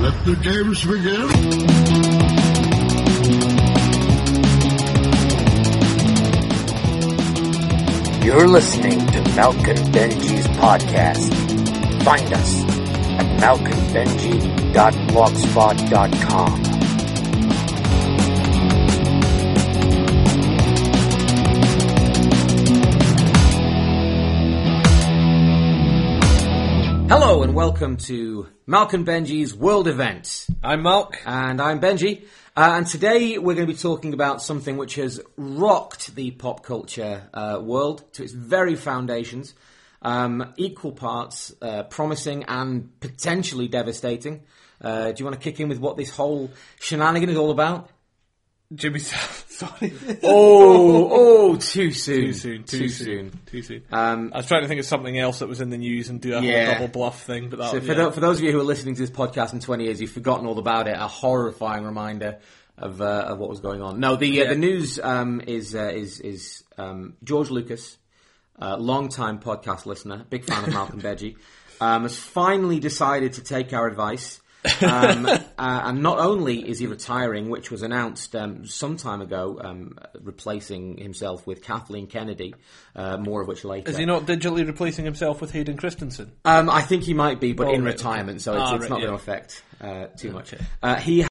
Let the games begin. You're listening to Malcolm Benji's podcast. Find us at malcolmbenji.blogspot.com. Hello and welcome to Malcolm Benji's World Event. I'm Malk. And I'm Benji. Uh, and today we're going to be talking about something which has rocked the pop culture uh, world to its very foundations. Um, equal parts uh, promising and potentially devastating. Uh, do you want to kick in with what this whole shenanigan is all about? Jimmy Sorry. Oh, oh, too soon. Too soon. Too, soon. Too soon. Um, I was trying to think of something else that was in the news and do a Yeah. whole double bluff thing, but that, So for, yeah. tho- for those of you who are listening to this podcast in 20 years, you've forgotten all about it. A horrifying reminder of, uh, of what was going on. No, the uh, the news um, is uh, is is um, George Lucas, uh, long-time podcast listener, big fan of Malcolm Benji, um, has finally decided to take our advice. Um, uh, and not only is he retiring, which was announced um, some time ago, um, replacing himself with Kathleen Kennedy, uh, more of which later. Is he not digitally replacing himself with Hayden Christensen? Um, I think he might be, but Oh, in right, retirement, okay. so it's, Ah, it's right, not yeah. going to affect uh, too much. Okay. Uh, he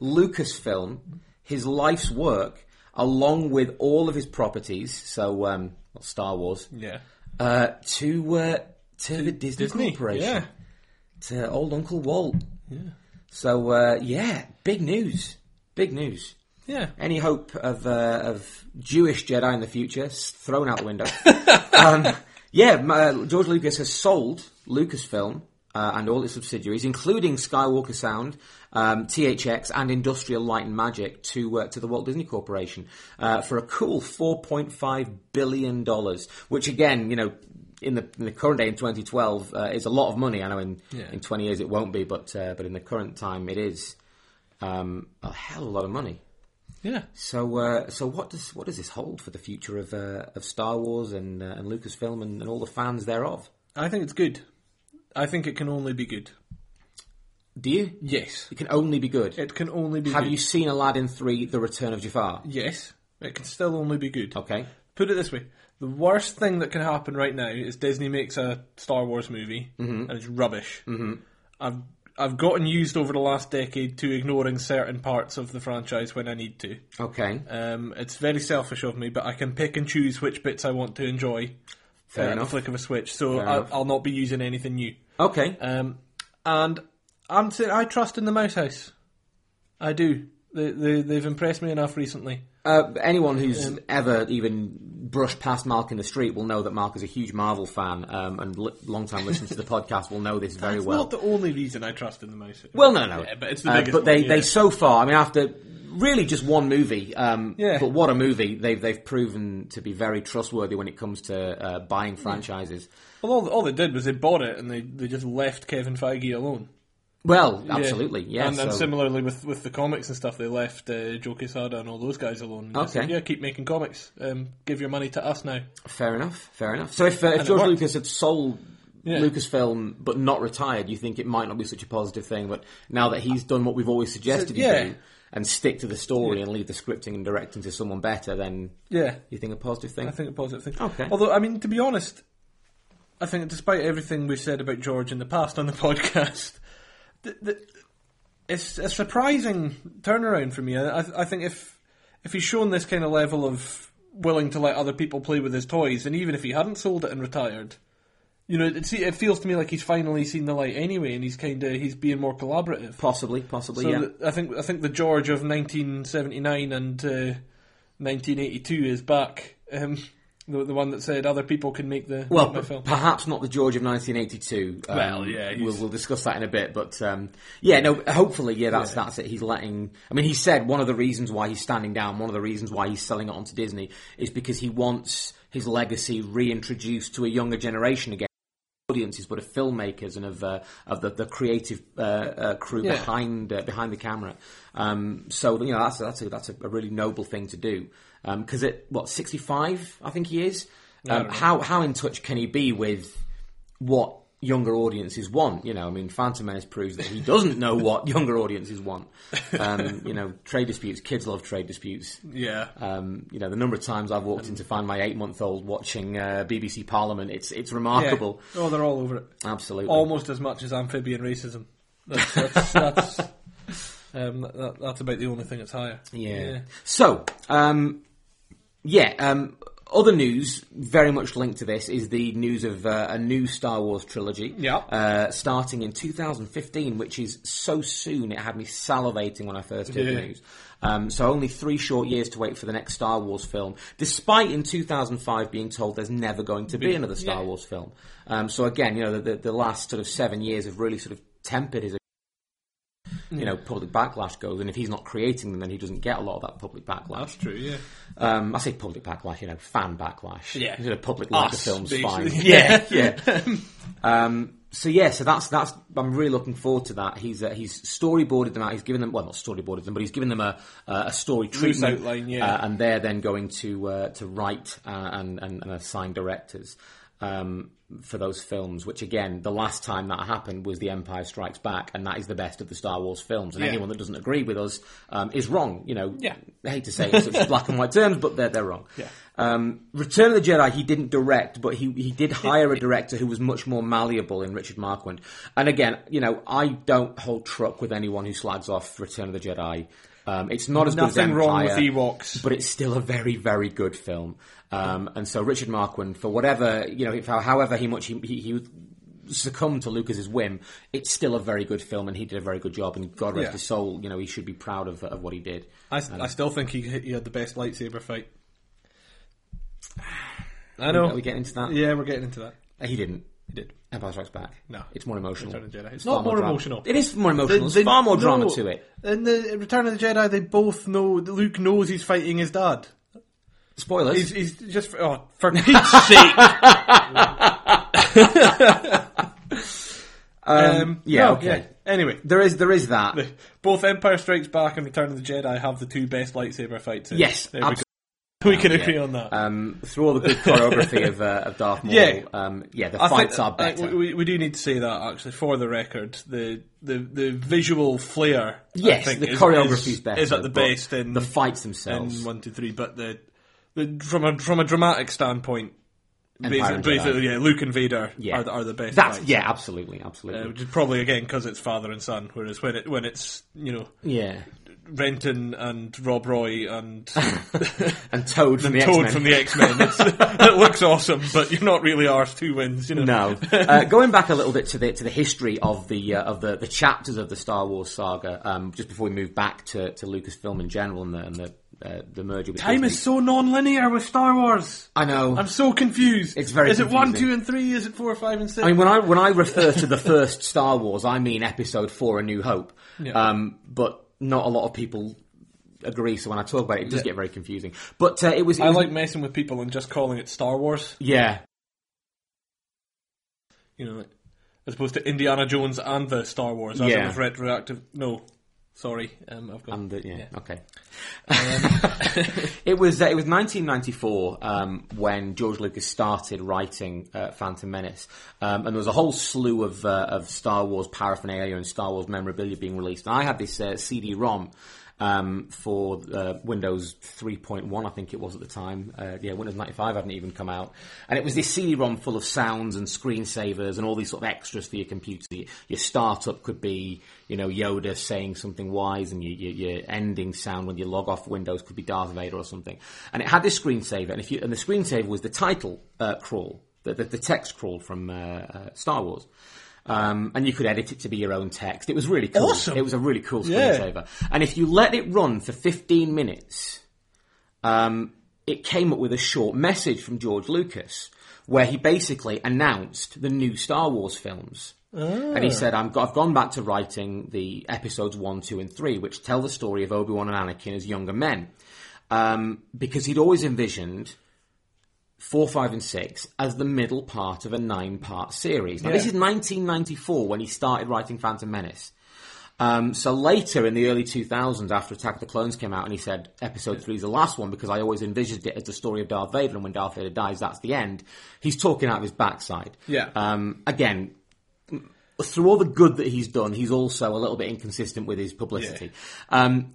Lucasfilm, his life's work, along with all of his properties, so um, Star Wars, Yeah. uh, to uh, to the Disney, Disney, Corporation, yeah. Old Uncle Walt. Yeah. So uh, yeah, big news, big news. Yeah. Any hope of uh, of Jewish Jedi in the future thrown out the window? um, yeah, m- uh, George Lucas has sold Lucasfilm uh, and all its subsidiaries, including Skywalker Sound, um, THX, and Industrial Light and Magic, to uh, to the Walt Disney Corporation uh, for a cool four point five billion dollars. Which again, you know. In the, in the current day, in 2012, uh, is a lot of money. I know in, Yeah. in 20 years it won't be, but uh, but in the current time it is um, a hell of a lot of money. Yeah. So, uh, so what does what does this hold for the future of uh, of Star Wars and uh, and Lucasfilm and, and all the fans thereof? I think it's good. I think it can only be good. Do you? Yes. It can only be good. It can only be Have good. you seen Aladdin three: The Return of Jafar? Yes. It can still only be good. Okay. Put it this way: the worst thing that can happen right now is Disney makes a Star Wars movie Mm-hmm. and it's rubbish. Mm-hmm. I've I've gotten used over the last decade to ignoring certain parts of the franchise when I need to. Okay. Um, it's very selfish of me, but I can pick and choose which bits I want to enjoy. Fair uh, enough. flick of a switch, so I, I'll not be using anything new. Okay. Um, and I'm saying I trust in the Mouse House. I do. They, they, they've impressed me enough recently. Uh, anyone who's ever even brushed past Mark in the street will know that Mark is a huge Marvel fan, um, and li- long-time listeners to the podcast will know this very It's well. not the only reason I trust in the most. Well, no, no, Yeah, but it's the Uh, biggest. but they, one, they so far, I mean, after really just one movie, um, Yeah. but what a movie! They've they've proven to be very trustworthy when it comes to uh, buying franchises. Well, all, all they did was they bought it and they, they just left Kevin Feige alone. Well, absolutely, yeah. and, and so- similarly with, with the comics and stuff, they left uh, Joe Quesada and all those guys alone. And Okay. said, yeah, keep making comics. Um, give your money to us now. fair enough, fair enough. So if, uh, if George. Lucas had sold Yeah. Lucasfilm but not retired, you think it might not be such a positive thing. But now that he's done what we've always suggested he yeah. do and stick to the story and leave the scripting and directing to someone better, then Yeah. you think a positive thing. I think a positive thing. Okay. Although, I mean, to be honest, I think despite everything we've said about George in the past on the podcast, the, the, it's a surprising turnaround for me. I, I think if if he's shown this kind of level of willing to let other people play with his toys, and even if he hadn't sold it and retired, you know, it, it feels to me like he's finally seen the light anyway, and he's kind of he's being more collaborative. possibly, possibly, So yeah. I think I think the George of 1979 and uh, 1982 is back. Um, the, the one that said other people can make the Well, make my film. perhaps not the George of 1982. Um, Well, yeah, he's- we'll, we'll discuss that in a bit. But um, yeah, no, hopefully, yeah, that's that's it. He's letting. I mean, he said one of the reasons why he's standing down, one of the reasons why he's selling it onto Disney, is because he wants his legacy reintroduced to a younger generation again. Audiences, but of filmmakers and of uh, of the, the creative uh, uh, crew Yeah. behind uh, behind the camera. Um, so you know that's that's a, that's a, a really noble thing to do. Because at what sixty five, I think he is. Um, how how in touch can he be with what younger audiences want. You know, I mean, Phantom Menace proves that he doesn't know what younger audiences want. Um, you know, trade disputes. Kids love trade disputes. Yeah. Um, you know, the number of times I've walked in to find my eight-month-old watching uh, BBC Parliament, it's it's remarkable. Yeah. Oh, they're all over it. Absolutely. Almost as much as amphibian racism. That's that's, that's, um, that, that's about the only thing that's higher. Yeah. So, um, yeah, um, other news very much linked to this is the news of uh, a new Star Wars trilogy. Yeah. Uh, starting in 2015, which is so soon it had me salivating when I first heard the news. Um, so only three short years to wait for the next Star Wars film, despite in 2005 being told there's never going to be another Star yeah. Wars film. Um, so again, you know, the, the, the last sort of seven years have really sort of tempered his you know, public backlash goes, and if he's not creating them, then he doesn't get a lot of that public backlash. That's true. Yeah. Um, I say public backlash, you know, fan backlash. Yeah. You know, public like Us, film's basically. fine. Yeah, yeah. um, so yeah, so that's that's. I'm really looking forward to that. He's uh, he's storyboarded them out. He's given them well, not storyboarded them, but he's given them a uh, a story treatment outline, yeah. uh, and they're then going to uh, to write uh, and, and and assign directors. Um, for those films, which again, the last time that happened was The Empire Strikes Back, and that is the best of the Star Wars films. And Yeah. anyone that doesn't agree with us um, is wrong. You know, Yeah. I hate to say it in such black and white terms, but they're, they're wrong. Yeah. Um, Return of the Jedi, he didn't direct, but he, he did hire a director who was much more malleable in Richard Marquand. And again, you know, I don't hold truck with anyone who slags off Return of the Jedi. Um, it's not as good as Nothing Empire, wrong with Ewoks. but it's still a very, very good film. Um, and so Richard Marquand, for whatever, you know, if, however he much he, he, he succumbed to Lucas's whim, it's still a very good film, and he did a very good job. And God rest Yeah. his soul, you know, he should be proud of, of what he did. I still think he he had the best lightsaber fight. I know. Are we getting into that? Yeah, we're getting into that. He didn't. He did. Empire Strikes Back. No. It's more emotional. Return of the Jedi. It's far not more drama. emotional. It is more emotional. There's far more drama no. to it. In the Return of the Jedi, they both know Luke knows he's fighting his dad. Spoilers. He's, he's just oh, for Pete's sake. um, yeah, no, okay. Anyway, there is there is that. both Empire Strikes Back and Return of the Jedi have the two best lightsaber fights. in. Yes, absolutely. We can Yeah. agree on that. Um, through all the good choreography of, uh, of Darth Maul, Yeah. um, yeah, the I fights think, are better. I- we, we do need to say that actually for the record. The the, the visual flair. yes, I think, the choreography is, better. Is at the best in the fights themselves. in one, two, three. But the, the from a from a dramatic standpoint, basically, basically, yeah, Luke and Vader yeah, are, the- are the best. That's fights. yeah, absolutely, absolutely. Uh, probably again because it's father and son. Whereas when it when it's you know yeah, Renton and Rob Roy and and Toad from the Toad X-Men. from the X Men, it looks awesome, but you're not really ours two wins. You know, No. uh, going back a little bit to the to the history of the uh, of the, the chapters of the Star Wars saga, um, just before we move back to, to Lucasfilm in general and the and the, uh, the merger with Time Disney. is so non-linear with Star Wars. I know. I'm so confused. It's very Is it one, two, and three? Is it four, five, and six? I mean, when I when I refer to the first Star Wars, I mean Episode Four: A New Hope. Yeah. Um, but not a lot of people agree. So when I talk about it, it does get very confusing. But uh, it was. It I was- like messing with people and just calling it Star Wars. Yeah. You know, as opposed to Indiana Jones and the Star Wars. As Yeah. it was retroactive. No, sorry, um, I've got. And the, yeah, Yeah. okay. it was uh, it was 1994 um, when George Lucas started writing uh, Phantom Menace, um, and there was a whole slew of uh, of Star Wars paraphernalia and Star Wars memorabilia being released. And I had this uh, CD-ROM. Um, for uh, Windows 3.1, I think it was at the time. Uh, yeah, Windows 95 hadn't even come out, and it was this CD-ROM full of sounds and screensavers and all these sort of extras for your computer. Your, startup could be, you know, Yoda saying something wise, and your, your, your ending sound when you log off Windows could be Darth Vader or something. And it had this screensaver, and if you and the screensaver was the title uh, crawl, the, the, the text crawl from uh, uh, Star Wars. Um, and you could edit it to be your own text. It was really cool. Awesome. It was a really cool Yeah. screensaver. And if you let it run for 15 minutes, um, it came up with a short message from George Lucas where he basically announced the new Star Wars films. And he said, I'm, I've gone back to writing the episodes 1, 2, and 3, which tell the story of Obi-Wan and Anakin as younger men. Um, because he'd always envisioned 4, 5, and 6 as the middle part of a nine part series. Now, this is 1994 when he started writing Phantom Menace. Um, so later in the early 2000s, after Attack of the Clones came out, and he said Episode Three is the last one because I always envisioned it as the story of Darth Vader, and when Darth Vader dies, that's the end. He's talking out of his backside. Yeah. Um, again, through all the good that he's done, he's also a little bit inconsistent with his publicity. Um,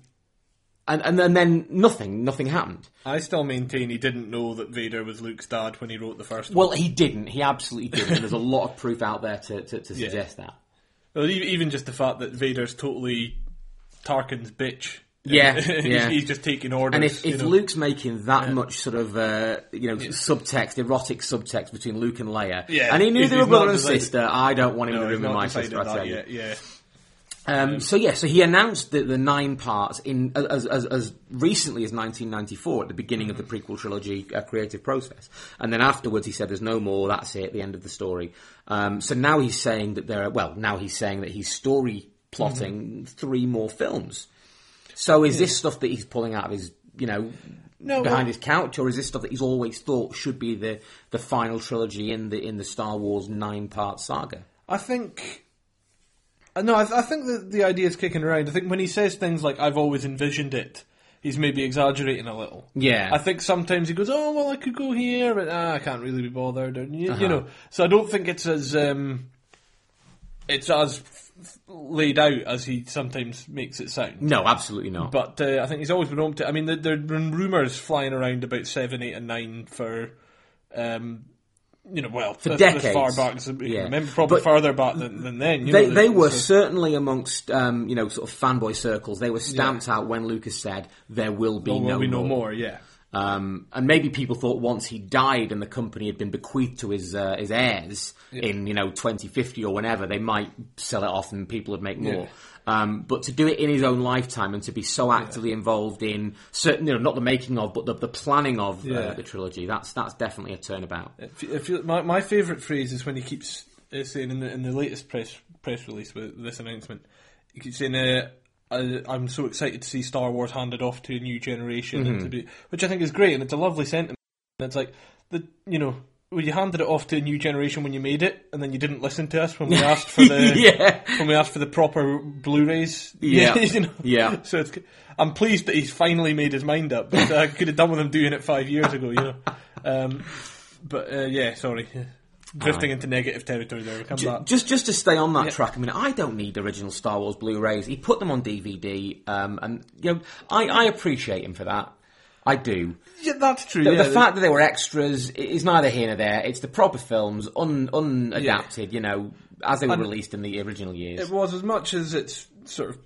and, and then, then nothing, nothing happened. I still maintain he didn't know that Vader was Luke's dad when he wrote the first one. Well, he didn't. He absolutely didn't. There's a lot of proof out there to, to, to suggest that. Well, even just the fact that Vader's totally Tarkin's bitch. Yeah, he's, yeah. he's just taking orders. And if, if know. Luke's making that much sort of, uh, you know, subtext, erotic subtext between Luke and Leia, Yeah, and he knew he's- they were brother and sister, I don't want him no, to ruin my sister, I tell you. yet. Yeah, Um, so yeah, so he announced the, the nine parts in as, as, as recently as 1994 at the beginning of the prequel trilogy uh, creative process, and then afterwards he said, "There's no more. That's it. The end of the story." Um, so now he's saying that there are well, now he's saying that he's story plotting three more films. So is this stuff that he's pulling out of his, you know, No, behind well- his couch, or is this stuff that he's always thought should be the, the final trilogy in the in the Star Wars nine part saga? I think. Uh, No, I, I think that the idea is kicking around. I think when he says things like "I've always envisioned it," he's maybe exaggerating a little. Yeah. I think sometimes he goes, "Oh well, I could go here, but ah, I can't really be bothered," and you, Uh-huh. you know. So I don't think it's as um, it's as f- f- laid out as he sometimes makes it sound. No, absolutely not. But uh, I think he's always been open to. I mean, there there have been rumours flying around about seven, eight, and nine for, um, you know, well, for decades. as far back as Yeah. remember, probably But further back than, than then. You they know, they the- were so- certainly amongst um, you know sort of fanboy circles. They were stamped out when Lucas said there will be There will no be no more. more. Yeah, Um, and maybe people thought once he died and the company had been bequeathed to his uh, his heirs in you know 2050 or whenever, they might sell it off and people would make more. Um, but to do it in his own lifetime and to be so actively involved in certain, you know, not the making of, but the, the planning of Yeah. uh, the trilogy, that's that's definitely a turnabout. If, if you, my my favourite phrase is when he keeps uh, saying in the in the latest press press release with this announcement, he keeps saying. Uh, I, I'm so excited to see Star Wars handed off to a new generation, and to Mm-hmm. be, which I think is great, and it's a lovely sentiment. And it's like the you know when you handed it off to a new generation when you made it, and then you didn't listen to us when we asked for the Yeah. when we asked for the proper Blu-rays. Yeah. you know? Yeah. So it's, I'm pleased that he's finally made his mind up. But I could have done with him doing it five years ago, you know. Um, but uh, yeah, sorry, drifting into negative territory there. We'll come back. Just just to stay on that track, I mean, I don't need original Star Wars Blu-rays. He put them on DVD, um, and you know, I, I appreciate him for that. I do. Yeah, that's true. The, yeah. the fact that they were extras is neither here nor there. It's the proper films, un, unadapted, you know, as they were And- released in the original years. it was as much as it's sort of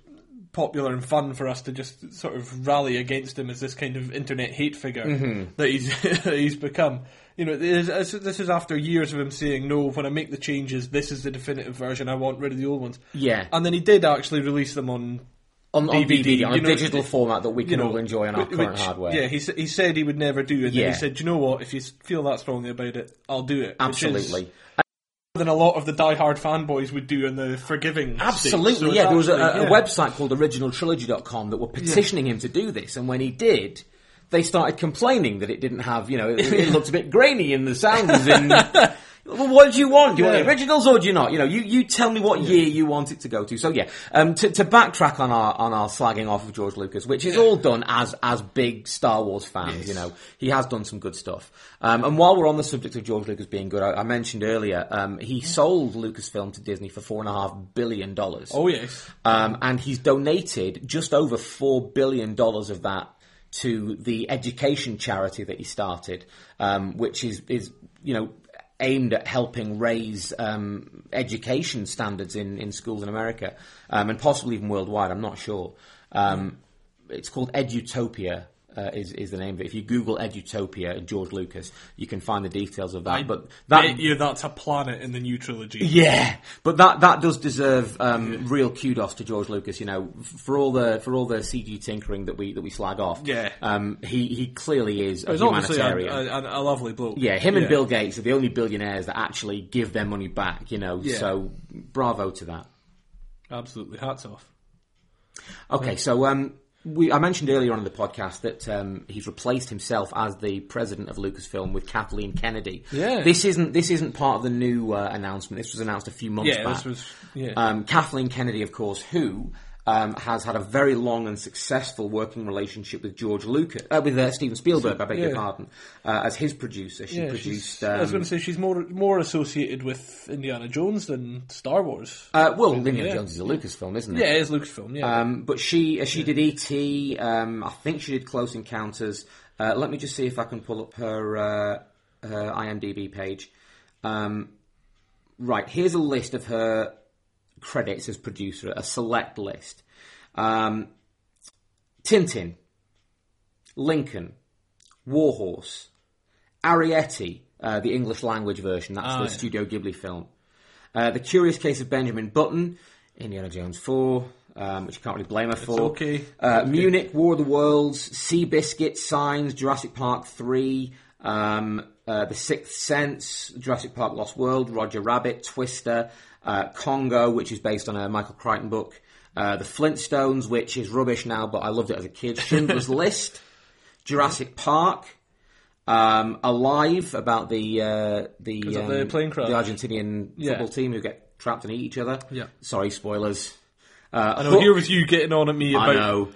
popular and fun for us to just sort of rally against him as this kind of internet hate figure Mm-hmm. that he's that he's become. You know, this is after years of him saying, "No, when I make the changes, this is the definitive version. I want rid of the old ones." Yeah. and then he did actually release them on on, on DVD, DVD, on you know, digital format that we can you know, all enjoy on our whi- current hardware. Yeah, he, he said he would never do, and then Yeah. he said, you know what? If you feel that strongly about it, I'll do it." which Absolutely. more than a lot of the die-hard fanboys would do in the forgiving. Absolutely, So yeah. There was a, yeah. website called originaltrilogy.com that were petitioning him to do this, and when he did, they started complaining that it didn't have, you know, it, it looked a bit grainy and the sound was in. Well, what do you want? Do you want the originals or do you not? You know, you, you tell me what year you want it to go to. So yeah, um, to, to backtrack on our on our slagging off of George Lucas, which is all done as as big Star Wars fans. You know, he has done some good stuff. Um, and while we're on the subject of George Lucas being good, I, I mentioned earlier um, he sold Lucasfilm to Disney for four and a half billion dollars. Oh yes. Um, and he's donated just over $4 billion of that to the education charity that he started, um, which is, is, you know, aimed at helping raise um, education standards in, in schools in America um, and possibly even worldwide. I'm not sure. Um, it's called Edutopia. Uh, is is the name of it? If you Google Edutopia and George Lucas, you can find the details of that. but that you that's a planet in the new trilogy. yeah, but that that does deserve um, real kudos to George Lucas. You know, for all the for all the CG tinkering that we that we slag off. Yeah. um, he he clearly is a obviously a, humanitarian. a, a lovely bloke. yeah, him and Bill Gates are the only billionaires that actually give their money back. You know, Yeah. so bravo to that. Absolutely, hats off. Okay, so um, we I mentioned earlier on in the podcast that um, he's replaced himself as the president of Lucasfilm with Kathleen Kennedy. Yeah. this isn't this isn't part of the new uh, announcement. This was announced a few months Yeah, back. this was yeah. Um, Kathleen Kennedy, of course, who um, has had a very long and successful working relationship with George Lucas, uh, with uh, Steven Spielberg. I beg your pardon, uh, as his producer. She Yeah, produced. she's- I was um, going to say she's more more associated with Indiana Jones than Star Wars. uh, well, Indiana Yeah. Jones is a Lucasfilm, isn't it? yeah, it is Lucasfilm. Yeah, Um, but she uh, she did ET. Um, I think she did Close Encounters. Uh, let me just see if I can pull up her uh, her IMDb page. Um, right, here's a list of her credits as producer, a select list. Um, Tintin, Lincoln, Warhorse, Arrietty, uh, the English language version. That's Ah, the yeah. Studio Ghibli film. Uh, the Curious Case of Benjamin Button, Indiana Jones 4, um, which you can't really blame her for. okay. Uh, Munich, War of the Worlds, Sea Seabiscuit, Signs, Jurassic Park 3, um, uh, The Sixth Sense, Jurassic Park Lost World, Roger Rabbit, Twister, uh, Congo, which is based on a Michael Crichton book, uh, The Flintstones, which is rubbish now, but I loved it as a kid, Schindler's List, Jurassic Park, um, Alive about the uh, the, um, the plane crash? the Argentinian Yeah. football team who get trapped and eat each other. Yeah. Sorry, spoilers. Uh, I know. Here was you getting on at me I about know.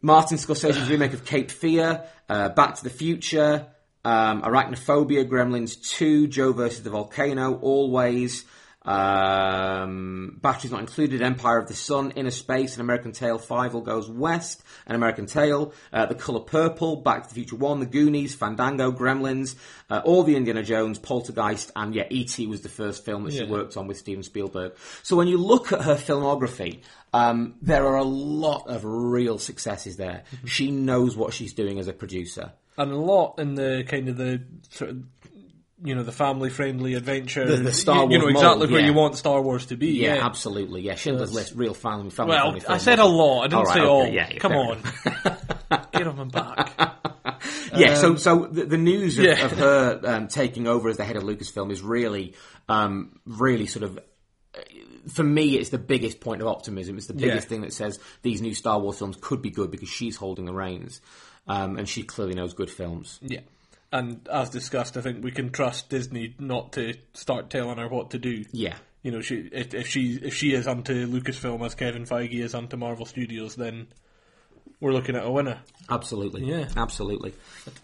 Martin Scorsese's remake of Cape Fear, uh, Back to the Future, um, Arachnophobia, Gremlins 2, Joe versus the Volcano, Always, um, Batteries Not Included, Empire of the Sun, Inner Space, An American Tail, Five All Goes West, An American Tail, uh, The Colour Purple, Back to the Future 1, The Goonies, Fandango, Gremlins, uh, all the Indiana Jones, Poltergeist, and yeah, E.T. was the first film that she Yeah. worked on with Steven Spielberg. So when you look at her filmography, um, there are a lot of real successes there. Mm-hmm. She knows what she's doing as a producer. and a lot in the kind of the sort of you know the family friendly adventure. The- the Star you, you know exactly mold, where yeah. you want Star Wars to be. Yeah, Yeah, absolutely. Yeah, Schindler's List, real family, family Well. I said a lot. I didn't All right, say okay, all. yeah, yeah, Come on, get on my back. Yeah, so so the, the news of, Um, yeah. of her um, taking over as the head of Lucasfilm is really, um, really sort of. For me, it's the biggest point of optimism. It's the biggest Yeah. thing that says these new Star Wars films could be good because she's holding the reins, um, and she clearly knows good films. Yeah. And as discussed, I think we can trust Disney not to start telling her what to do. Yeah, You know, she if, if she if she is onto Lucasfilm as Kevin Feige is onto Marvel Studios, then we're looking at a winner. absolutely. Yeah. absolutely.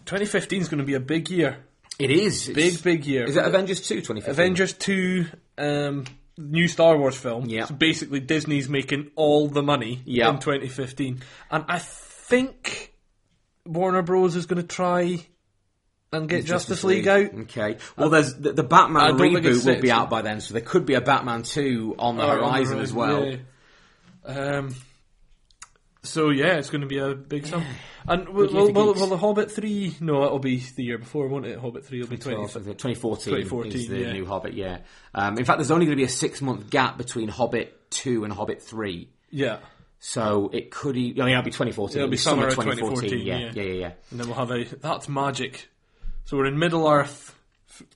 2015 is going to be a big year, It is It's- big big year. Is it Avengers two twenty fifteen? Avengers two, um, new Star Wars film. Yeah. So basically, Disney's making all the money Yeah. in 2015, and I think Warner Bros is going to try and get Justice, League, out. Okay. Well, there's the, the Batman I don't think it's reboot will be out by then, so there could be a Batman two on the Or on the horizon as well. yeah. Um, so yeah, it's going to be a big sum. And will, will, will, will the Hobbit three? No, it'll be the year before, won't it? Hobbit three will be 20. 2014, 2014, is the yeah. new Hobbit, yeah. Um, in fact, there's only going to be a six month gap between Hobbit 2 and Hobbit 3. Yeah, So it could. I mean, it'll be 2014. It'll be summer summer of 2014, Yeah, yeah. yeah, yeah. yeah. and then we'll have a that's magic. So we're in Middle Earth.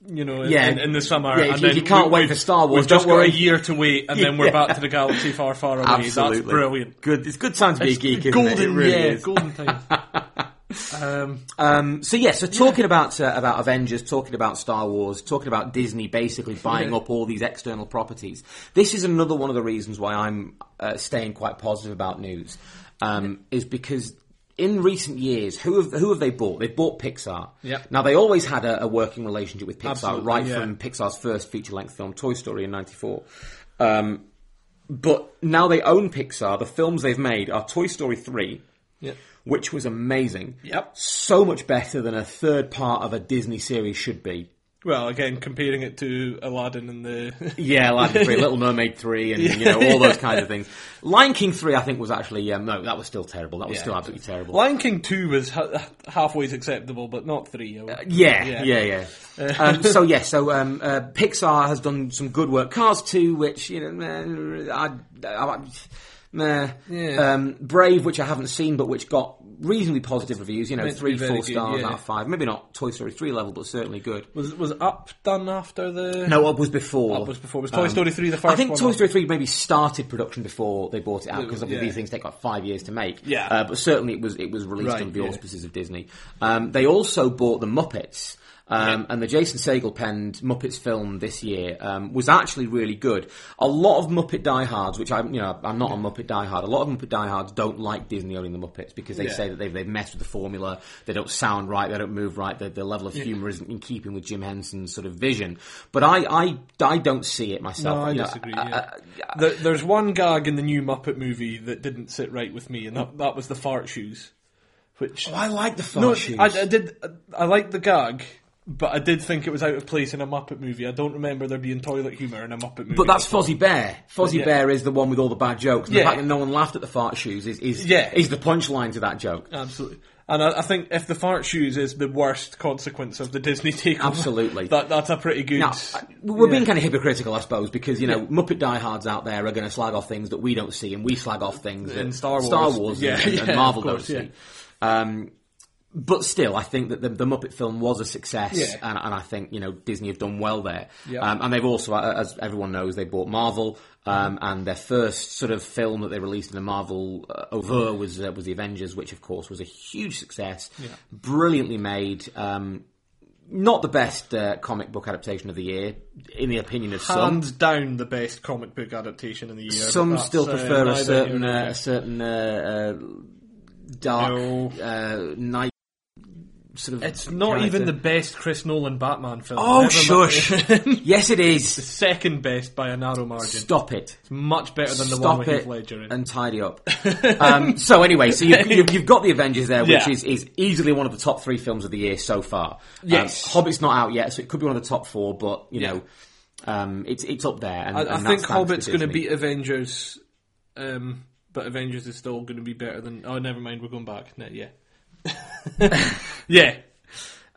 You know, in, Yeah. in, in the summer, Yeah, and you- then you can't we- wait for Star Wars, We've just don't got worry. a year to wait, and then we're Yeah. back to the galaxy far, far away. Absolutely. That's brilliant. Good. It's good time to be a geek, golden, it? It really yeah, is. golden time. um, Um, so yeah, so talking about uh, about Avengers, talking about Star Wars, talking about Disney basically buying Yeah. up all these external properties. This is another one of the reasons why I'm uh, staying quite positive about news, um, is because in recent years, who have who have they bought? They've bought Pixar. Yeah. Now they always had a, a working relationship with Pixar, Absolutely, right yeah. from Pixar's first feature length film, Toy Story, in '94. Um, but now they own Pixar. The films they've made are Toy Story three yeah. which was amazing. Yep. So much better than a third part of a Disney series should be. Well, again, comparing it to Aladdin and the Yeah, Aladdin 3, Little Mermaid 3, and, you know, all those kinds of things. Lion King 3, I think, was actually, um, no, that was still terrible. That was Yeah. still absolutely terrible. Lion King two was ha- halfway acceptable, but not three. I would- yeah, yeah, yeah. um, so, yeah, so um, uh, Pixar has done some good work. Cars 2, which, you know, meh, I, I, meh. Yeah. Um, Brave, which I haven't seen, but which got reasonably positive reviews, you know, Meant to three, be very four good, stars yeah. out of five. Maybe not Toy Story 3 level, but certainly good. Was was Up done after the? No, what was before? Up was before. Was Toy Story 3 the first I think one Toy up? Story 3 maybe started production before they bought it out because obviously Yeah. these things take like five years to make. Yeah. Uh, but certainly it was it was released Right, under the yeah. auspices of Disney. Um, they also bought the Muppets. Um, And the Jason Segel penned Muppets film this year um, was actually really good. A lot of Muppet diehards, which I'm, you know, I'm not a Muppet diehard. A lot of Muppet diehards don't like Disney owning the Muppets because they Yeah. say that they've, they've messed with the formula. They don't sound right. They don't move right. The, the level of humour isn't in keeping with Jim Henson's sort of vision. But I, I, I don't see it myself. No, I You know, disagree. uh, yeah. uh, There- there's one gag in the new Muppet movie that didn't sit right with me, and that, that was the fart shoes. Which oh, I like the fart no, shoes. I, I did. I liked the gag, but I did think it was out of place in a Muppet movie. I don't remember there being toilet humour in a Muppet movie. But that's Fozzie Bear. Fozzie Yeah. Bear is the one with all the bad jokes. And Yeah. The fact that no one laughed at the fart shoes is is, Yeah. is the punchline to that joke. Absolutely. And I, I think if the fart shoes is the worst consequence of the Disney takeover, Absolutely. that that's a pretty good. Now, we're yeah. being kind of hypocritical, I suppose, because you know Yeah. Muppet diehards out there are going to slag off things that we don't see, and we slag off things In that Star Star Wars. Wars Yeah, and, and Marvel course, don't yeah. see. Um, but still, I think that the, the Muppet film was a success, Yeah. and, and I think you know Disney have done well there. Yeah. Um, and they've also, as everyone knows, they bought Marvel, um, and their first sort of film that they released in the Marvel uh, over was uh, was the Avengers, which of course was a huge success, brilliantly made. Um, not the best uh, comic book adaptation of the year, in the opinion of some. hands down the best comic book adaptation in the year. Some still uh, prefer a certain uh, a certain uh, uh, dark No. uh, night sort of. It's not character. even the best Chris Nolan Batman film. Oh, shush! yes, it is. the Second best by a narrow margin. Stop it. It's much better than the one Stop with it Heath Ledger in. and tidy up. um, so anyway, so you've, you've, you've got the Avengers there, which Yeah. is, is easily one of the top three films of the year so far. Yes. um, Hobbit's not out yet, so it could be one of the top four, but you Yeah. know, um, it's it's up there. And, I, and I think Hobbit's going to beat Avengers, um, but Avengers is still going to be better than. Oh, never mind. We're going back. No, yeah, yeah.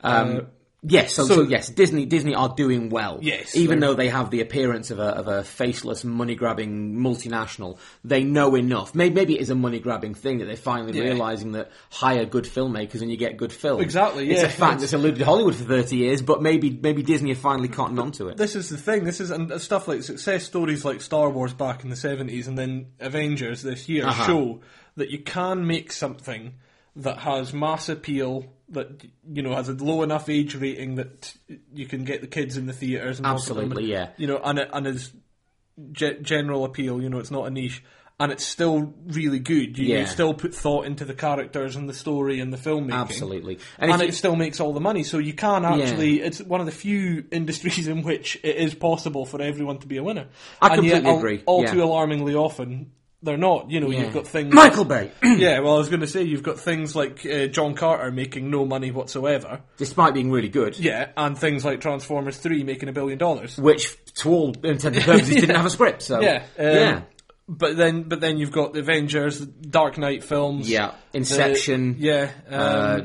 Um, yes, so, so, so- yes, Disney Disney are doing well. Yes, even though they have the appearance of a of a faceless, money grabbing multinational, they know enough. Maybe, maybe it is a money grabbing thing that they're finally Yeah. realizing that hire good filmmakers and you get good films. Exactly, It's a fact that's eluded Hollywood for thirty years, but maybe maybe Disney have finally cottoned onto it. This is the thing. This is and stuff like success stories like Star Wars back in the seventies, and then Avengers this year Uh-huh. show that you can make something that has mass appeal. That you know has a low enough age rating that you can get the kids in the theaters. And look at them, Absolutely, yeah. You know, and it, and is ge- general appeal. You know, it's not a niche, and it's still really good. You, you still put thought into the characters and the story and the filmmaking. Absolutely, And, if it you- still makes all the money, so you can actually. It's one of the few industries in which it is possible for everyone to be a winner. I and completely all, agree, All yeah. too alarmingly often, they're not. You know, Yeah. you've got things. Michael Bay, yeah, well, I was going to say you've got things like uh, John Carter making no money whatsoever. despite being really good, Yeah, and things like Transformers Three making a billion dollars. which to all intents and purposes didn't have a script. So Yeah, um, yeah. But then, but then you've got the Avengers, the Dark Knight films. Yeah, the- Inception. yeah, um, Uh,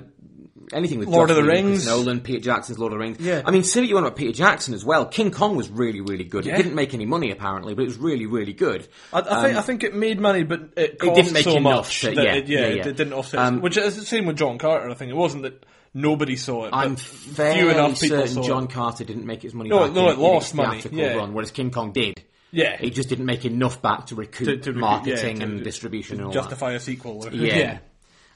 anything with Lord Joss of the Rings. Nolan, Peter Jackson's Lord of the Rings. Yeah. I mean, what you want about Peter Jackson as well. King Kong was really, really good. Yeah. It didn't make any money apparently, but it was really, really good. I, I think I think it made money, but it cost Um, didn't make so enough much to- yeah, it, yeah, yeah, yeah. it didn't offset. Um, which is the same with John Carter. I think it wasn't that nobody saw it. I'm fairly few enough people certain John it. Carter didn't make his money No, back. no, it lost money, yeah. run, whereas King Kong did. Yeah. It just didn't make enough back to recoup To- to recoup- marketing yeah, to- and distribution and all that. justify a sequel. Or, Yeah.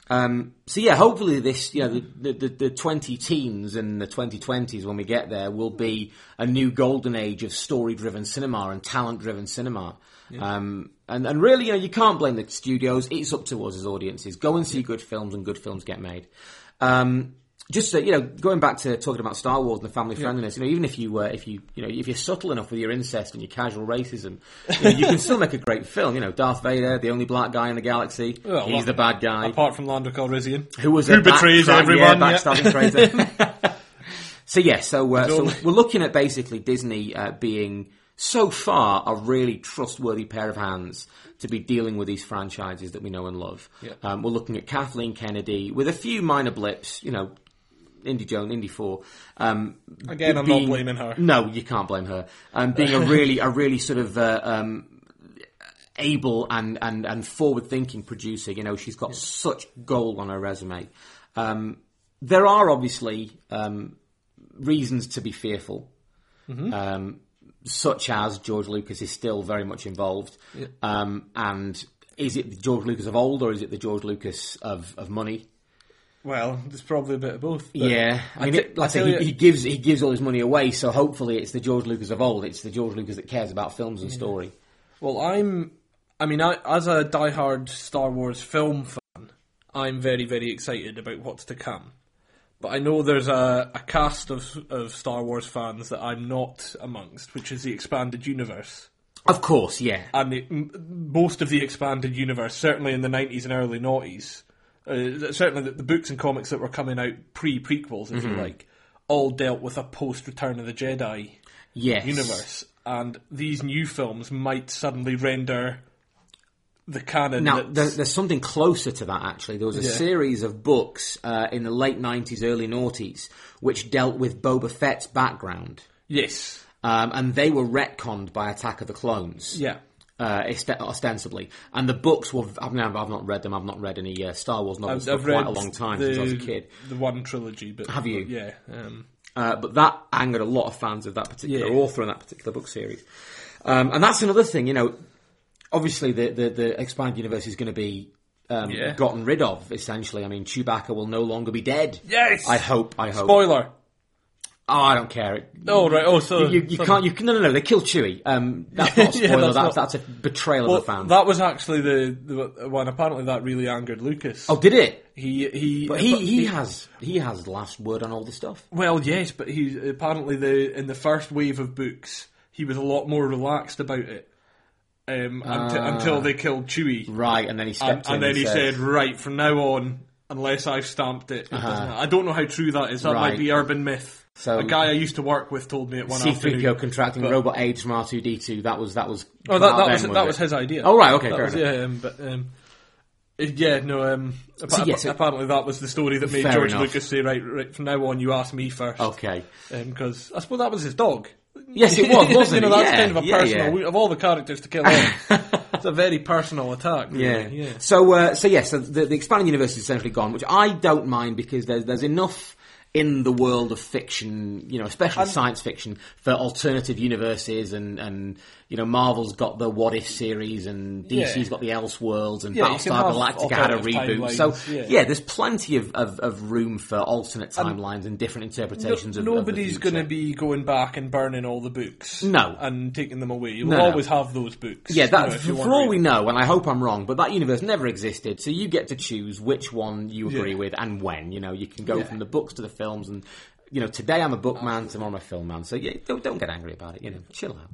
Um, so yeah, hopefully this, you know, the, the, the, the 20 teens and the 2020s when we get there will be a new golden age of story-driven cinema and talent-driven cinema. Um, and, and really, you know, you can't blame the studios. It's up to us as audiences. Go and see good films and good films get made. Um, just uh, you know, going back to talking about Star Wars and the family friendliness, you know, even if you uh, if you you know if you're subtle enough with your incest and your casual racism, you, know, you can still make a great film. You know, Darth Vader, the only black guy in the galaxy, Well, he's well, the bad guy Apart from Lando Calrissian, who was who betrays everyone. yeah, yeah. traitor. so yeah, so uh, so we're looking at basically Disney uh, being so far a really trustworthy pair of hands to be dealing with these franchises that we know and love. Yeah. Um, we're looking at Kathleen Kennedy with a few minor blips, you know. Indy Jones, Indy Four. Um, Again, I'm not blaming her. No, you can't blame her. Um, being a really, a really sort of uh, um, able and, and, and forward thinking producer. You know, she's got such gold on her resume. Um, there are obviously um, reasons to be fearful, um, such as George Lucas is still very much involved. Um, and is it the George Lucas of old or is it the George Lucas of, of money? Well, there's probably a bit of both. Yeah, I mean, it, like I say, he, he gives he gives all his money away, so hopefully it's the George Lucas of old. It's the George Lucas that cares about films and story. Well, I'm. I mean, I, as a diehard Star Wars film fan, I'm very, very excited about what's to come. But I know there's a, a cast of of Star Wars fans that I'm not amongst, which is the expanded universe. Of course, yeah. And m- most of the expanded universe, certainly in the 90s and early noughties, uh, certainly the, the books and comics that were coming out pre prequels, if you like, all dealt with a post Return of the Jedi Yes. universe, and these new films might suddenly render the canon. Now, there, there's something closer to that, actually. There was a Yeah. series of books uh, in the late 90s, early noughties, which dealt with Boba Fett's background. yes, Um, and they were retconned by Attack of the Clones. yeah, Uh, ostensibly. And the books were. I've, now, I've not read them, I've not read any uh, Star Wars novels I've, for I've quite a long time the, since I was a kid. The one trilogy, but Have you? but yeah, um, Uh, but that angered a lot of fans of that particular Yeah. author and that particular book series. Um, and that's another thing, you know. Obviously, the the, the expanded universe is going to be um, Yeah. gotten rid of. Essentially, I mean, Chewbacca will no longer be dead. Yes! I hope. I hope. spoiler. Oh, I don't care. Oh right, oh so you, you so- can't. You can, no, no, no. They kill Chewie. Um, that's not a Yeah, that's that's, not- that's a betrayal Well, of the fans. that was actually the, the one. Apparently, that really angered Lucas. oh, did it? he he. But he, he has he has the last word on all the stuff. Well, yes, but he apparently the in the first wave of books he was a lot more relaxed about it. Um, until, until they killed Chewie, Right, and then he and, stepped in and then he said, said, "Right from now on, unless I've stamped it, it doesn't." I don't know how true that is. That Uh-huh. Right. might be urban myth. So- a guy I used to work with told me it one afternoon. C-3PO contracting But- robot aids from R2D2. That was that was. Oh, that, that was that it? was his idea. Oh, right, okay, that fair was, enough. yeah, um, but um, yeah, no. Um, appa- So, yeah, so- apparently, that was the story that made George enough. Lucas say, "Right, right, from now on, you ask me first. Okay. because I suppose that was his dog. Yes, it was, wasn't you know, that's Yeah, kind of a yeah, personal. yeah. Of all the characters to kill off, it's a very personal attack. Really. Yeah. yeah. So, uh, so yes, so the, the expanded universe is essentially gone, which I don't mind because there's there's enough in the world of fiction, you know, especially science fiction, for alternative universes, and and you know, Marvel's got the What If series, and DC's Yeah. got the Elseworlds, and Yeah, Battlestar Galactica had a reboot. So, yeah. yeah. there's plenty of, of, of room for alternate timelines and, different interpretations No- of nobody's going to be going back and burning all the books. No. and taking them away. You'll No, no. always have those books. Yeah, you know, for, you for want all we know, and I hope I'm wrong, but that universe never existed, so you get to choose which one you agree with and when. You know, you can go from the books to the films, and you know, today I'm a book man, tomorrow I'm a film man. So yeah, don't don't get angry about it. You know, chill out.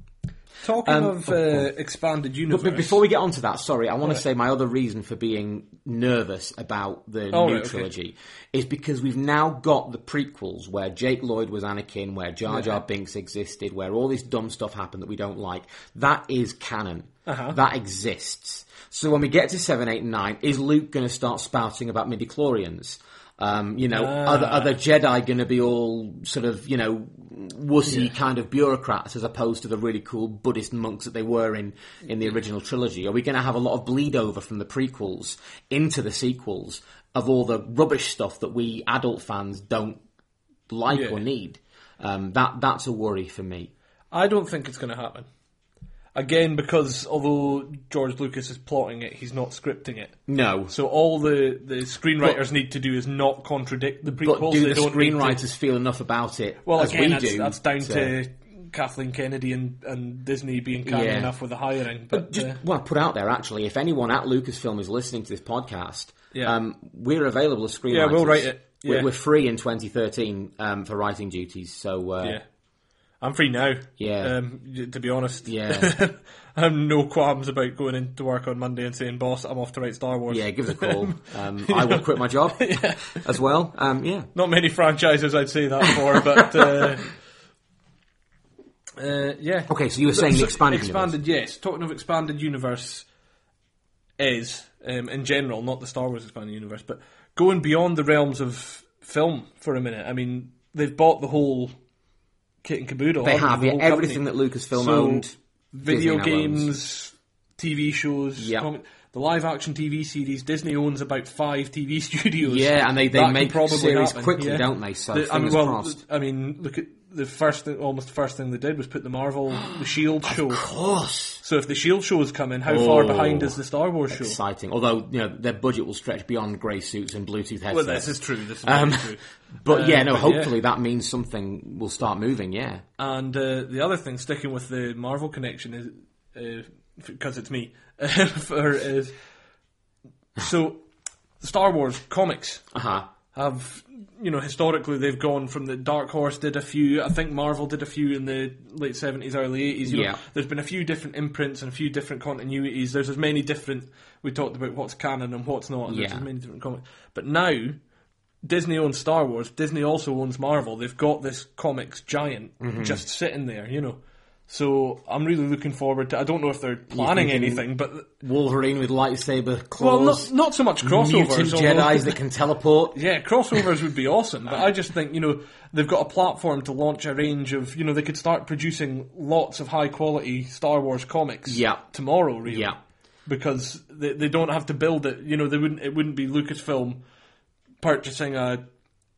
Talking Um, of uh, expanded universe, But, but before we get on to that, sorry, I want to say my other reason for being nervous about the Oh, new right, okay. trilogy is because we've now got the prequels where Jake Lloyd was Anakin, where Jar Jar Binks existed, where all this dumb stuff happened that we don't like. That is canon. Uh-huh. That exists. So when we get to 7, 8, and 9, is Luke going to start spouting about midichlorians? Um, you know, Ah. are, the, are the Jedi going to be all sort of, you know, wussy kind of bureaucrats as opposed to the really cool Buddhist monks that they were in, in the original trilogy? Are we going to have a lot of bleed over from the prequels into the sequels of all the rubbish stuff that we adult fans don't like Yeah. or need? Um, that that's a worry for me. I don't think it's going to happen. Again, because although George Lucas is plotting it, he's not scripting it. No. So all the, the screenwriters need to do is not contradict the prequels. But do They the don't need to- screenwriters feel enough about it Well, as again, we that's, do? that's down to Kathleen Kennedy and, and Disney being kind Yeah. enough with the hiring. But, just uh, want to put out there, actually, if anyone at Lucasfilm is listening to this podcast, Yeah. um, we're available as screenwriters. Yeah, we'll write it. We're, Yeah. we're free in 2013 um, for writing duties. So uh, yeah, I'm free now. Yeah. um, to be honest. Yeah. I have no qualms about going into work on Monday and saying, "Boss, I'm off to write Star Wars." yeah, give us a call. Um, I will quit my job as well. Um, yeah. Not many franchises I'd say that for, but uh, uh, yeah. Okay, so you were saying the So, expanded, expanded, yes. Talking of expanded universe, is um, in general not the Star Wars expanded universe, but going beyond the realms of film for a minute. I mean, they've bought the whole kit and caboodle. They the yeah, everything company. that Lucasfilm So, owned. video Disney games, TV shows, Yep. comic- the live action TV series. Disney owns about five TV studios. Yeah, and they- they That make probably series happen, quickly, yeah. don't they? So The- I mean, well, crossed. I mean, look at the first thing, almost the first thing they did was put the Marvel, the Shield show. Of course. So if the Shield show is coming, how far Oh. behind is the Star Wars show? Exciting. Although, you know, their budget will stretch beyond grey suits and Bluetooth headsets. Well, this is true. This is Um, true. but yeah, Uh, no, but hopefully yeah. that means something will start moving, yeah. And uh, the other thing, sticking with the Marvel connection, is because it's me, for, is so Star Wars comics Uh-huh. have you know historically they've gone from the Dark Horse did a few. I think Marvel did a few in the late seventies, early eighties. You know, Yeah. there's been a few different imprints and a few different continuities. There's as many different. We talked about what's canon and what's not. And There's as many different comics, but now. Disney owns Star Wars. Disney also owns Marvel. They've got this comics giant Mm-hmm. just sitting there, you know. So I'm really looking forward to. I don't know if they're planning anything, but Wolverine with lightsaber well, not not so much crossovers. Mutant Jedi's that can teleport. yeah, crossovers would be awesome, but I just think, you know, they've got a platform to launch a range of, you know, they could start producing lots of high quality Star Wars comics Yeah. tomorrow, really. Yeah. Because they, they don't have to build it, you know, they wouldn't, it wouldn't be Lucasfilm purchasing a,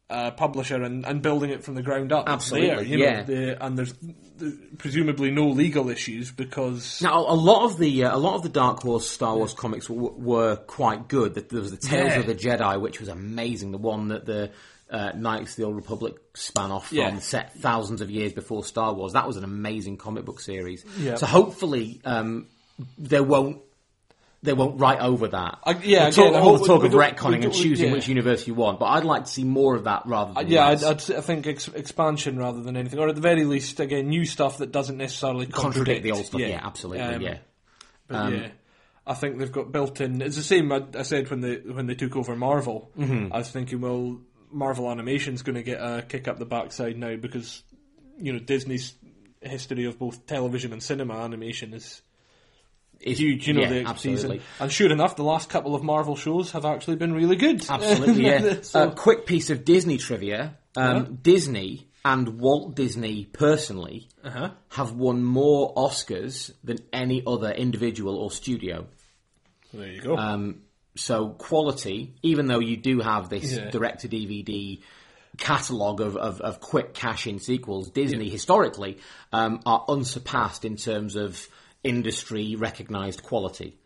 a publisher and, and building it from the ground up. Absolutely, there, yeah. Know, the, and there's the, presumably no legal issues because. Now, a lot of the uh, a lot of the Dark Horse Star Wars comics w- were quite good. There was the Tales Yeah. of the Jedi, which was amazing. The one that the uh, Knights of the Old Republic span off from, Yeah. set thousands of years before Star Wars. That was an amazing comic book series. So hopefully, um, they won't. They won't write over that. I- yeah, talk, again, all the talk we of we retconning and choosing yeah. which universe you want, but I'd like to see more of that rather than Yeah. I'd, I'd, I think ex- expansion rather than anything, or at the very least, again, new stuff that doesn't necessarily contradict the old stuff. Yeah, absolutely. Um, yeah. But Um, yeah, I think they've got built in. It's the same I, I said when they when they took over Marvel. Mm-hmm. I was thinking, well, Marvel Animation's going to get a kick up the backside now because you know Disney's history of both television and cinema animation is It's huge. You know yeah, the absolutely. season, and sure enough, the last couple of Marvel shows have actually been really good. Absolutely, yeah. So- A quick piece of Disney trivia. Um, Uh-huh. Disney and Walt Disney personally uh-huh. have won more Oscars than any other individual or studio. There you go. Um, so quality, even though you do have this Yeah. direct to DVD catalogue of, of, of quick cash in sequels, Disney historically um, are unsurpassed in terms of industry recognised quality.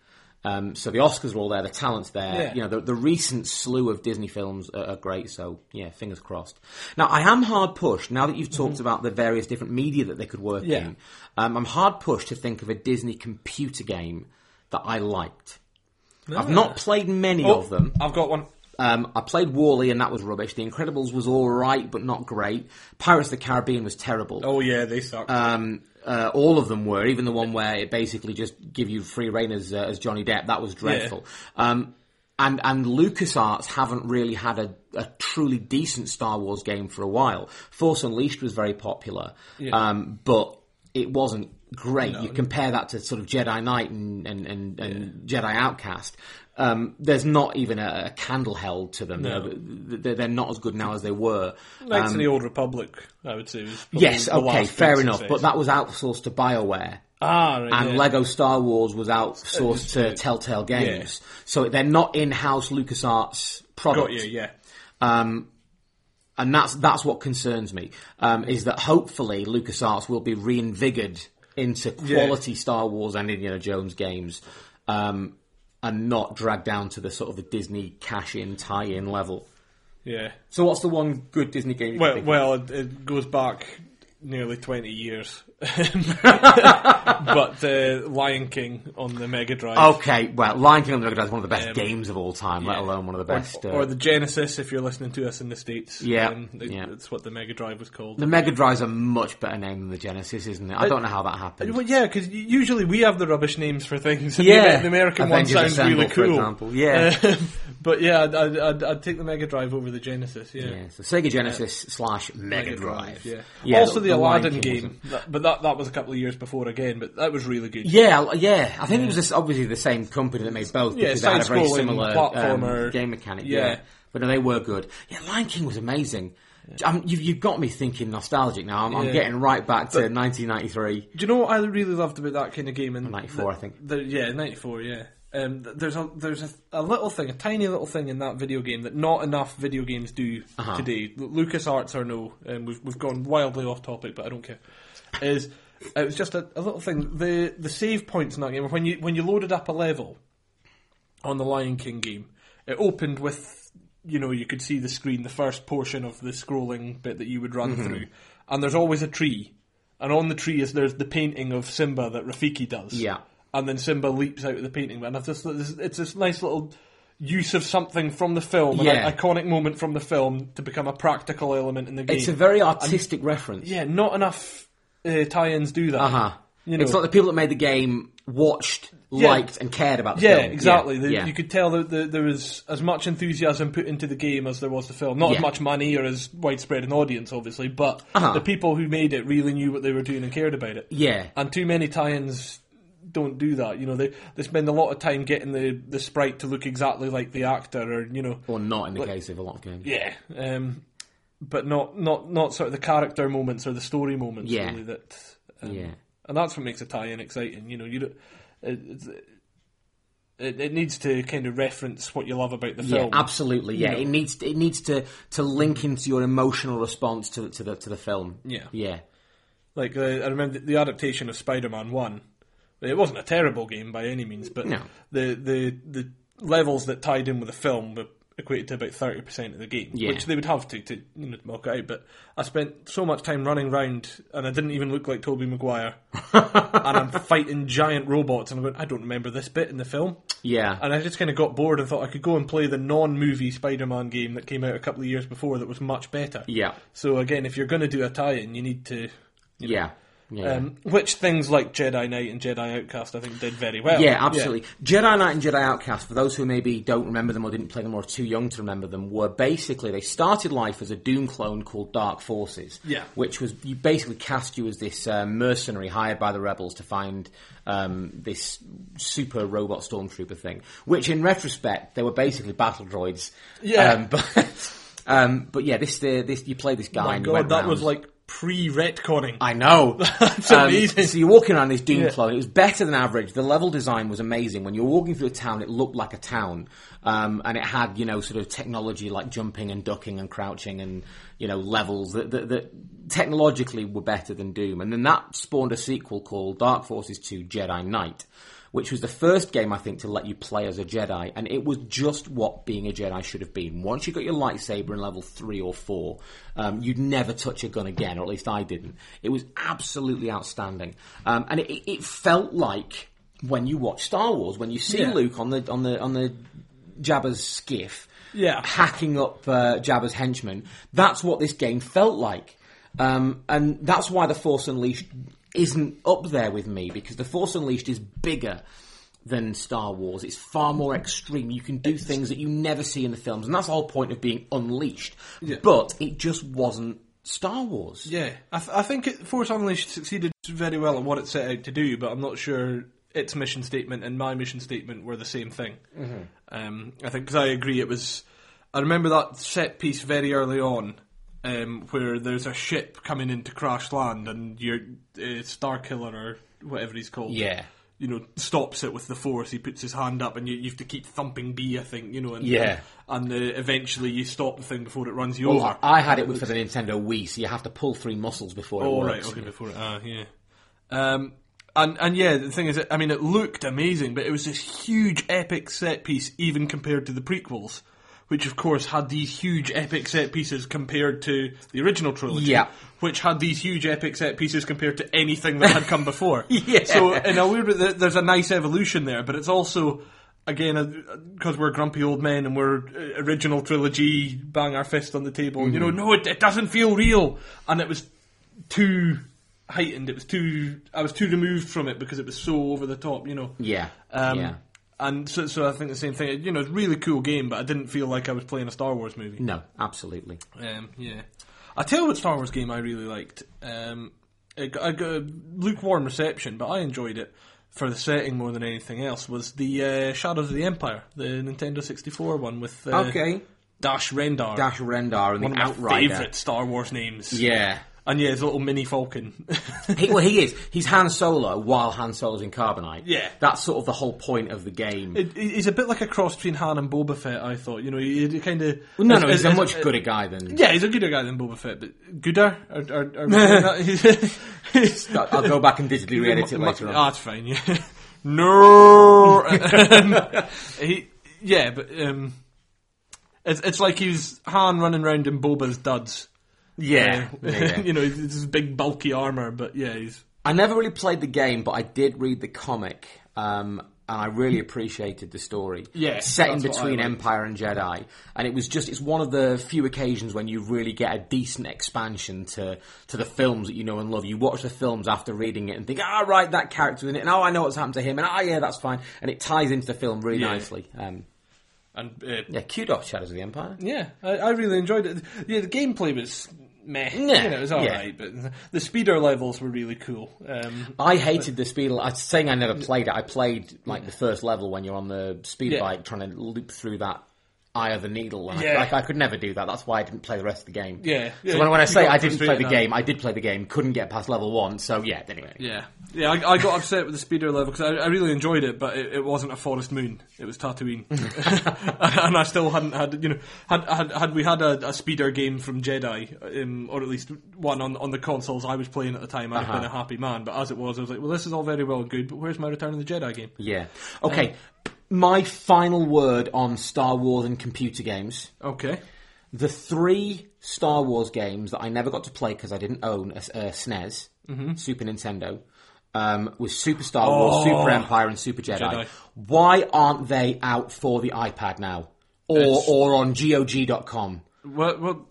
Um, so the Oscars are all there, the talent's there. Yeah. You know, the, the recent slew of Disney films are, are great. So yeah, fingers crossed. Now I am hard pushed now that you've talked about the various different media that they could work Mm-hmm. Yeah. in. Um, I'm hard pushed to think of a Disney computer game that I liked. I've not played many Oh, of them. I've got one. Um, I played WALL-E and that was rubbish. The Incredibles was all right, but not great. Pirates of the Caribbean was terrible. Oh yeah, they suck. Um, uh, all of them were, even the one where it basically just give you free rein as, uh, as Johnny Depp. That was dreadful. Um, and and LucasArts haven't really had a, a truly decent Star Wars game for a while. Force Unleashed was very popular, um, but it wasn't great. you compare that to sort of Jedi Knight and and, and, and Jedi Outcast. Um, there's not even a, a candle held to them. Know, they're, they're not as good now as they were. Knights Um, of the Old Republic, I would say. Yes, okay, fair enough. But that was outsourced to BioWare. ah, right, And yeah. Lego Star Wars was outsourced to Telltale Games. So they're not in-house LucasArts products. got you, yeah. Um, and that's that's what concerns me. Um, is that hopefully LucasArts will be reinvigorated into quality Star Wars and Indiana Jones games, um, and not drag down to the sort of the Disney cash-in tie-in level. Yeah. So what's the one good Disney game? Well, well, it, it goes back nearly twenty years, but uh, Lion King on the Mega Drive. Okay, well, Lion King on the Mega Drive is one of the best Um, games of all time, let alone one of the best. or, uh, or the Genesis, if you're listening to us in the states. Yeah, um, it- yeah. that's what the Mega Drive was called. the Mega Drive's a much better name than the Genesis, isn't it? I don't know how that happened. Well, yeah, because usually we have the rubbish names for things. Yeah. the, the American Avengers one sounds really for cool. example. Yeah. Um, but yeah, I'd, I'd, I'd, take the Mega Drive over the Genesis. Yeah. Yeah, so Sega Genesis slash Mega Drive. Yeah. also the, Lion Aladdin game, that, but that that was a couple of years before again. But that was really good. Yeah, yeah. I think it was just obviously the same company that made both Yeah, because they had a very similar platformer. um, game mechanic. Yeah. Yeah. but they were good. Yeah, Lion King was amazing. Um, you've, you've got me thinking nostalgic now. I'm, I'm getting right back to 1993. Do you know what I really loved about that kind of game? In 94, I think. The, yeah, ninety four. Yeah. Um, there's a there's a, a little thing, a tiny little thing in that video game that not enough video games do Uh-huh. today. Lucas Arts or no, um, we've we've gone wildly off topic, but I don't care. Is it was just a, a little thing. The the save points in that game when you when you loaded up a level on the Lion King game, it opened with you know you could see the screen, the first portion of the scrolling bit that you would run through, and there's always a tree, and on the tree is there's the painting of Simba that Rafiki does, Yeah. And then Simba leaps out of the painting, and I've just it's it's this nice little use of something from the film, Yeah. an iconic moment from the film to become a practical element in the game. It's a very artistic reference. yeah, not enough uh, tie-ins do that. Uh huh. You know. it's like the people that made the game watched, Yeah. liked, and cared about the Yeah, film. exactly. Yeah, The- yeah. You could tell that the, there was as much enthusiasm put into the game as there was the film. Not as much money or as widespread an audience, obviously, but Uh-huh. the people who made it really knew what they were doing and cared about it. Yeah. And too many tie-ins don't do that. You know, they they spend a lot of time getting the, the sprite to look exactly like the actor, or you know, or not in the case of a lot of games. yeah. Um, but not not not sort of the character moments or the story moments. Yeah. Really, that. Um, Yeah. and that's what makes a tie-in exciting. You know, you don't, it, it, it needs to kind of reference what you love about the Yeah, film. absolutely. Yeah, You know. it needs it needs to, to link into your emotional response to to the to the film. Yeah. yeah, Like uh, I remember the adaptation of Spider-Man One. It wasn't a terrible game by any means, but No. the the the levels that tied in with the film were equated to about thirty percent of the game, Yeah. which they would have to to you know to milk it out. But I spent so much time running around, and I didn't even look like Tobey Maguire, and I'm fighting giant robots, and I'm going, I don't remember this bit in the film. yeah. And I just kind of got bored and thought I could go and play the non-movie Spider-Man game that came out a couple of years before that was much better. Yeah. So again, if you're going to do a tie-in, you need to, yeah, yeah. um, which things like Jedi Knight and Jedi Outcast I think did very well. Yeah, absolutely. Jedi Knight and Jedi Outcast, for those who maybe don't remember them or didn't play them or are too young to remember them, were basically, they started life as a Doom clone called Dark Forces. Yeah. Which was, you basically cast you as this uh, mercenary hired by the rebels to find um, this super robot stormtrooper thing. Which in retrospect, they were basically battle droids. Yeah. Um, but, um, but yeah, this, uh, this, you play this guy My and you God, that was like pre-retconning. I know. That's Um, amazing. so you're walking around this Doom Yeah. clone. It was better than average. The level design was amazing. When you were walking through a town, it looked like a town, um, and it had you know sort of technology like jumping and ducking and crouching and you know levels that, that, that technologically were better than Doom. And then that spawned a sequel called Dark Forces 2: Jedi Knight. Which was the first game, I think, to let you play as a Jedi, and it was just what being a Jedi should have been. Once you got your lightsaber in level three or four, um, you'd never touch a gun again, or at least I didn't. It was absolutely outstanding, um, and it, it felt like when you watch Star Wars, when you see Yeah. Luke on the on the on the Jabba's skiff, Yeah. hacking up uh, Jabba's henchmen. That's what this game felt like, um, and that's why the Force Unleashed isn't up there with me because the Force Unleashed is bigger than Star Wars. It's far more extreme. You can do things that you never see in the films, and that's the whole point of being unleashed. But it just wasn't Star Wars. Yeah, I, th- I think it, Force Unleashed succeeded very well at what it set out to do, but I'm not sure its mission statement and my mission statement were the same thing. Um, I think because I agree, it was. I remember that set piece very early on, um, where there's a ship coming in to crash land, and your uh, Starkiller or whatever he's called. Yeah. You know, stops it with the force. He puts his hand up, and you, you have to keep thumping B. I think you know, and Yeah. and uh, eventually you stop the thing before it runs you Well, over. I had it with for the Nintendo Wii, so you have to pull three muscles before it Oh works. right, okay, before it. Ah, yeah. Um, and and yeah, the thing is, I mean, it looked amazing, but it was this huge, epic set piece, even compared to the prequels, which of course had these huge, epic set pieces compared to the original trilogy. Yeah. Which had these huge epic set pieces compared to anything that had come before. Yeah. So in a weird there's a nice evolution there, but it's also. Again, because we're grumpy old men and we're uh, original trilogy, bang our fist on the table. You Mm-hmm. know, no, it, it doesn't feel real, and it was too heightened. It was too. I was too removed from it because it was so over the top. You know. Yeah, Um, yeah. And so, so I think the same thing. You know, it's a really cool game, but I didn't feel like I was playing a Star Wars movie. No, absolutely. Um, yeah. I tell you what Star Wars game I really liked. Um, it got, I got a lukewarm reception, but I enjoyed it for the setting more than anything else. Was the uh, Shadows of the Empire, the Nintendo 64 one with uh, Okay. Dash Rendar. Dash Rendar and one the of my Outrider. favourite Star Wars names. Yeah. And yeah, his little mini Falcon. He, well, he is. He's Han Solo while Han Solo's in Carbonite. Yeah. That's sort of the whole point of the game. It- he's a bit like a cross between Han and Boba Fett. I thought, you know, he, he kind of. Well, no, no, he's a much gooder guy than. Yeah, he's a gooder guy than Boba Fett, but gooder. Or, or, or I'll go back and digitally re-edit it later Oh, on. that's fine. Yeah. no. um, he, yeah, but um, it's it's like he's Han running around in Boba's duds. Yeah, Uh, yeah, you know, it's this big bulky armor, but yeah, he's I never really played the game, but I did read the comic, um, and I really appreciated the story. Yeah, set in that's what I between. Empire and Jedi, and it was just it's one of the few occasions when you really get a decent expansion to to the films that you know and love. You watch the films after reading it and think, ah, right, that character's in it, and oh, I know what's happened to him, and oh, yeah, that's fine, and it ties into the film really Yeah. nicely. Um, and uh, yeah, kudos, Shadows of the Empire. Yeah, I, I really enjoyed it. Yeah, the gameplay was meh. Yeah, you know, it was alright, but the speeder levels were really cool. Um, I hated the speed. I'm saying I never played it. I played like the first level when you're on the speed Yeah. bike trying to loop through that eye of the needle. I- Yeah. like I could never do that. That's why I didn't play the rest of the game. Yeah, yeah, So when, when I say I didn't play the now. game, I did play the game. Couldn't get past level one. So yeah. Anyway. yeah, yeah, I, I got upset with the speeder level because I, I really enjoyed it, but it, it wasn't a forest moon; it was Tatooine, and I still hadn't had you know had had, had we had a, a speeder game from Jedi, um, or at least one on on the consoles I was playing at the time, I'd have been a happy man. But as it was, I was like, well, this is all very well and good, but where's my Return of the Jedi game? Yeah. Okay. My final word on Star Wars and computer games. Okay, The three Star Wars games that I never got to play because I didn't own a, a SNES, Mm-hmm. Super Nintendo, um, was Super Star Wars, Super Empire, and Super Jedi. Oh. Jedi. Why aren't they out for the iPad now, or It's- or on GOG.com? well, well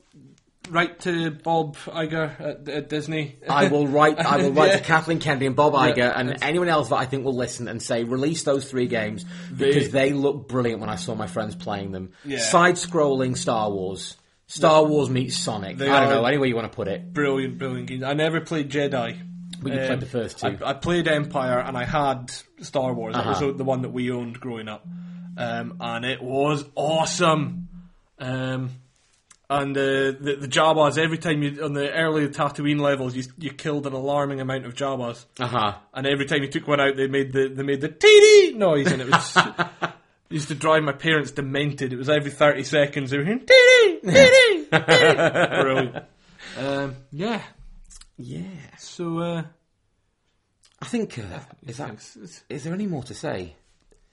write to Bob Iger at, at Disney. I will write. I will write Yeah. to Kathleen Kennedy and Bob Iger Yeah, and anyone else that I think will listen and say release those three games because they look brilliant when I saw my friends playing them. Yeah. Side-scrolling Star Wars. Star Wars meets Sonic. They I don't know any way you want to put it. brilliant, brilliant games. I never played Jedi. Um, But you played the first two. I, I played Empire and I had Star Wars. That Uh-huh. was the one that we owned growing up, um, and it was awesome. Um, and uh, the the Jawas every time you on the early Tatooine levels, you you killed an alarming amount of Jawas. Uh huh. And every time you took one out, they made the they made the tee dee noise, and it was used to drive my parents demented. It was every thirty seconds they were hearing tee tee Brilliant. Um, yeah. Yeah. So uh, I think. Uh, is that? it's- it's- Is there any more to say?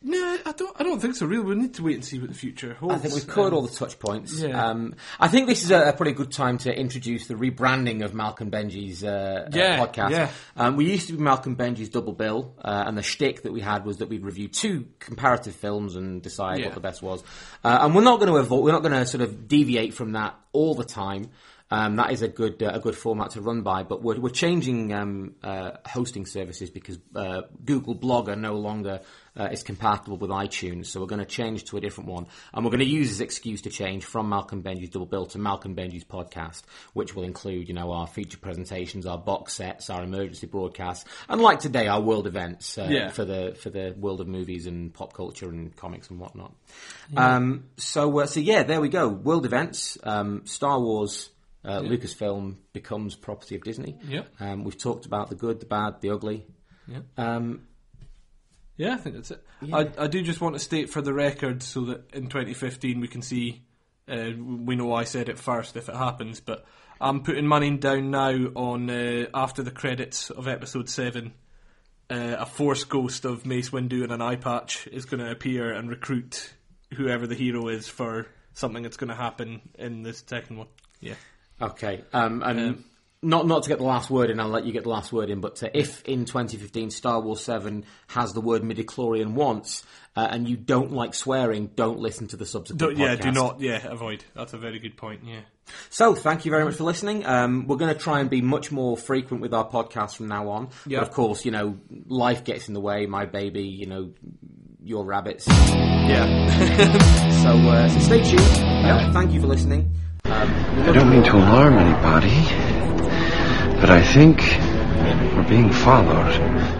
No, I don't. I don't think so. Really, we need to wait and see what the future holds. I think we've covered Um, all the touch points. yeah. Um, I think this is a, a pretty good time to introduce the rebranding of Malcolm Benji's uh, uh, podcast. yeah. Um, we used to be Malcolm Benji's Double Bill, uh, and the shtick that we had was that we'd review two comparative films and decide Yeah. what the best was. Uh, and we're not going to avoid, we're not going to sort of deviate from that all the time. Um, that is a good uh, a good format to run by, but we're, we're changing um, uh, hosting services because uh, Google Blogger no longer uh, is compatible with iTunes, so we're going to change to a different one, and we're going to use this excuse to change from Malcolm Benji's Double Bill to Malcolm Benji's podcast, which will include you know our feature presentations, our box sets, our emergency broadcasts, and like today, our world events uh, Yeah. for the for the world of movies and pop culture and comics and whatnot. Um, so uh, so yeah, there we go. World events, um, Star Wars. Uh, Lucasfilm becomes property of Disney. Yep. Um, we've talked about the good, the bad, the ugly. Yeah. Um, Yeah, I think that's it. I, I do just want to state for the record so that in 2015 we can see, uh, we know I said it first if it happens, but I'm putting money down now on, uh, after the credits of episode 7, uh, a Force Ghost of Mace Windu and an eye patch is going to appear and recruit whoever the hero is for something that's going to happen in this second one. Yeah. Okay, um, and Um, not not to get the last word in, I'll let you get the last word in. But uh, if in 2015 Star Wars 7 has the word midichlorian once, uh, and you don't like swearing, don't listen to the subsequent. Yeah, do not, yeah, avoid. That's a very good point, yeah. So, thank you very much for listening. Um, we're going to try and be much more frequent with our podcast from now on. Yeah. But of course, you know, life gets in the way. My baby, you know, your rabbits. Yeah. So, uh, so stay tuned. Uh, thank you for listening. I don't mean to alarm anybody, but I think we're being followed.